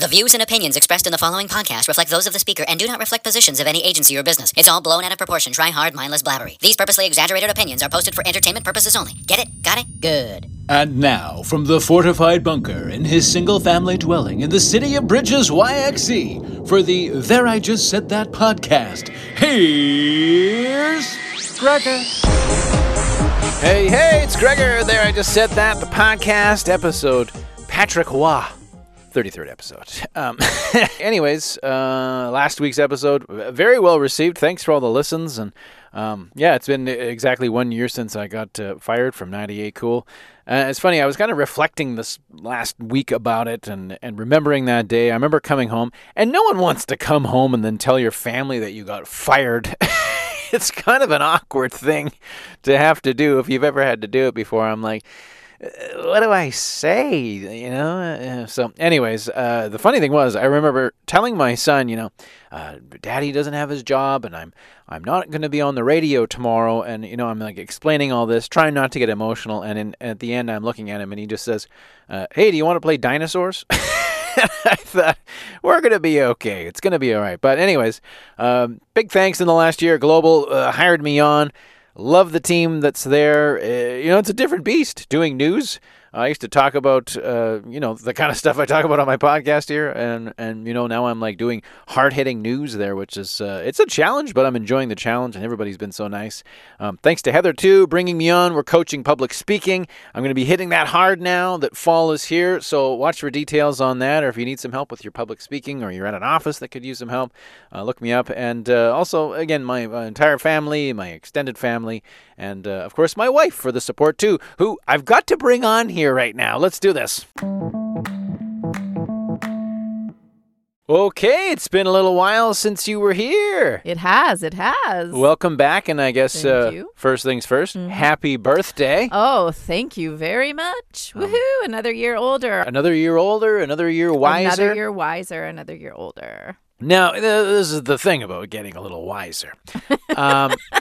The views and opinions expressed in the following podcast reflect those of the speaker and do not reflect positions of any agency or business. It's all blown out of proportion, try hard, mindless blabbery. These purposely exaggerated opinions are posted for entertainment purposes only. Get it? Got it? Good. And now, from the fortified bunker in his single family dwelling in the city of Bridges, YXE, for the There I Just Said That podcast, here's Gregger. Hey, hey, it's Gregger. There, I just said that. The podcast episode, Patrick Waugh. 33rd episode. Um, anyways, uh, last week's episode, very well received. Thanks for all the listens. And um, yeah, it's been exactly one year since I got uh, fired from 98 Cool. Uh, it's funny, I was kind of reflecting this last week about it and, and remembering that day. I remember coming home, and no one wants to come home and then tell your family that you got fired. it's kind of an awkward thing to have to do if you've ever had to do it before. I'm like, what do I say? You know. Uh, so, anyways, uh, the funny thing was, I remember telling my son, you know, uh, Daddy doesn't have his job, and I'm I'm not going to be on the radio tomorrow, and you know, I'm like explaining all this, trying not to get emotional, and in, at the end, I'm looking at him, and he just says, uh, "Hey, do you want to play dinosaurs?" I thought we're gonna be okay. It's gonna be all right. But anyways, um, big thanks in the last year. Global uh, hired me on. Love the team that's there. Uh, you know, it's a different beast doing news. I used to talk about, uh, you know, the kind of stuff I talk about on my podcast here, and and you know now I'm like doing hard hitting news there, which is uh, it's a challenge, but I'm enjoying the challenge, and everybody's been so nice. Um, thanks to Heather too, bringing me on. We're coaching public speaking. I'm going to be hitting that hard now that fall is here, so watch for details on that. Or if you need some help with your public speaking, or you're at an office that could use some help, uh, look me up. And uh, also, again, my entire family, my extended family, and uh, of course my wife for the support too, who I've got to bring on here here right now. Let's do this. Okay, it's been a little while since you were here. It has, it has. Welcome back, and I guess uh, first things 1st mm-hmm. happy birthday. Oh, thank you very much. Um, Woohoo, another year older. Another year older, another year wiser. Another year wiser, another year older. Now, this is the thing about getting a little wiser. Um,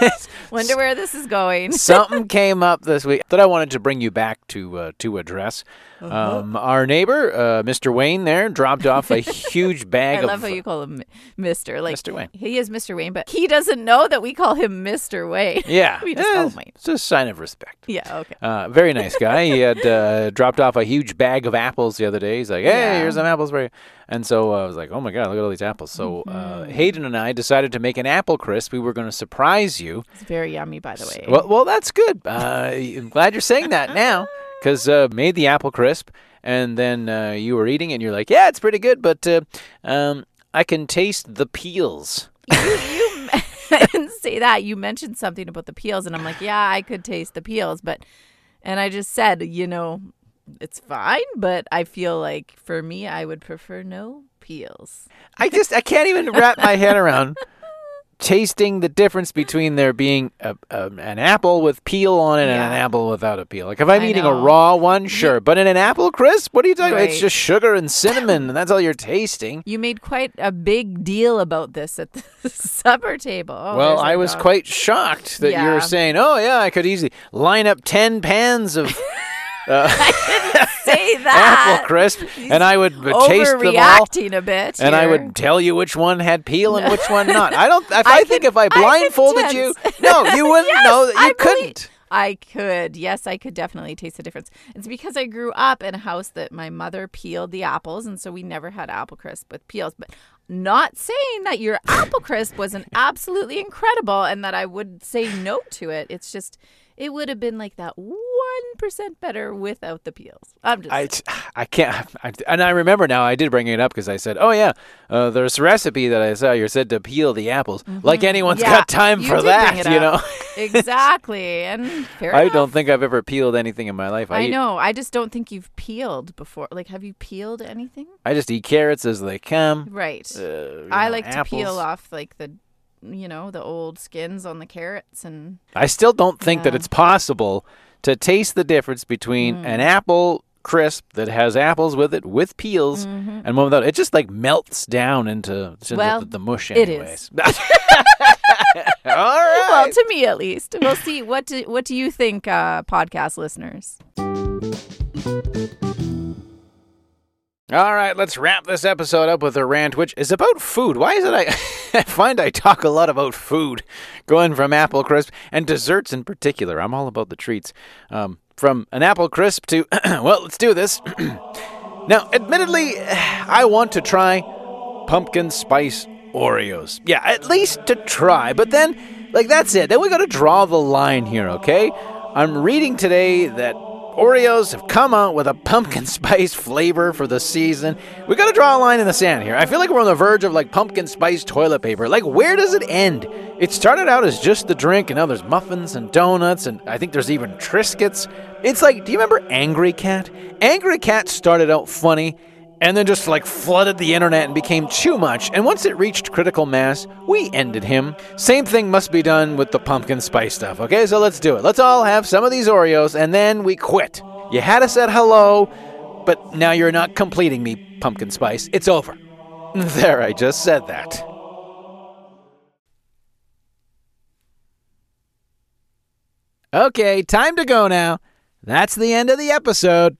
Wonder where this is going. something came up this week that I wanted to bring you back to uh, to address. Uh-huh. Um, our neighbor, uh, Mr. Wayne, there dropped off a huge bag. I love how you call him Mr. Like Mr. Wayne. He is Mr. Wayne, but he doesn't know that we call him Mr. Wayne. Yeah, we just call him Wayne. It's a sign of respect. Yeah. Okay. Uh, very nice guy. he had uh, dropped off a huge bag of apples the other day. He's like, "Hey, yeah. here's some apples for you." And so uh, I was like, "Oh my god, look at all these apples!" So uh, mm-hmm. Hayden and I decided to make an apple crisp. We were going to surprise you. It's very yummy, by the way. Well, well, that's good. Uh, I'm glad you're saying that now, because uh, made the apple crisp, and then uh, you were eating, and you're like, "Yeah, it's pretty good," but uh, um, I can taste the peels. you, you didn't say that. You mentioned something about the peels, and I'm like, "Yeah, I could taste the peels," but, and I just said, you know, it's fine, but I feel like for me, I would prefer no peels. I just I can't even wrap my head around tasting the difference between there being a, a, an apple with peel on it yeah. and an apple without a peel. Like if I'm I eating know. a raw one, sure, but in an apple crisp, what are you talking right. about? It's just sugar and cinnamon, and that's all you're tasting. You made quite a big deal about this at the supper table. Oh, well, I was dog. quite shocked that yeah. you were saying, "Oh yeah, I could easily line up ten pans of." Uh, say that. Apple crisp, He's and I would taste them all. a bit, and I would tell you which one had peel and which one not. I don't. If I, I think if I blindfolded I you, no, you wouldn't yes, know that you I couldn't. Believe, I could. Yes, I could definitely taste the difference. It's because I grew up in a house that my mother peeled the apples, and so we never had apple crisp with peels. But not saying that your apple crisp wasn't absolutely incredible and that I would say no to it. It's just it would have been like that one percent better without the peels. I'm just. I, I can't. I, and I remember now. I did bring it up because I said, "Oh yeah, uh, there's a recipe that I saw. You're said to peel the apples. Mm-hmm. Like anyone's yeah, got time for that, you know." exactly, and I enough. don't think I've ever peeled anything in my life. I, I know. I just don't think you've peeled before. Like, have you peeled anything? I just eat carrots as they come. Right. Uh, I know, like apples. to peel off like the you know, the old skins on the carrots and I still don't think yeah. that it's possible to taste the difference between mm. an apple crisp that has apples with it with peels mm-hmm. and one without it just like melts down into, into well, the, the, mush anyways. It is. All right. Well, to me at least. We'll see what do what do you think uh, podcast listeners? All right, let's wrap this episode up with a rant, which is about food. Why is it I, find I talk a lot about food, going from apple crisp and desserts in particular. I'm all about the treats. Um, from an apple crisp to, well, let's do this. now, admittedly, I want to try pumpkin spice Oreos. Yeah, at least to try. But then, like, that's it. Then we got to draw the line here, okay? I'm reading today that Oreos have come out with a pumpkin spice flavor for the season. We gotta draw a line in the sand here. I feel like we're on the verge of like pumpkin spice toilet paper. Like, where does it end? It started out as just the drink, and now there's muffins and donuts, and I think there's even Triscuits. It's like, do you remember Angry Cat? Angry Cat started out funny and then just like flooded the internet and became too much. And once it reached critical mass, we ended him. Same thing must be done with the pumpkin spice stuff, okay? So let's do it. Let's all have some of these Oreos and then we quit. You had us at hello, but now you're not completing me, pumpkin spice. It's over. There, I just said that. Okay, time to go now. That's the end of the episode.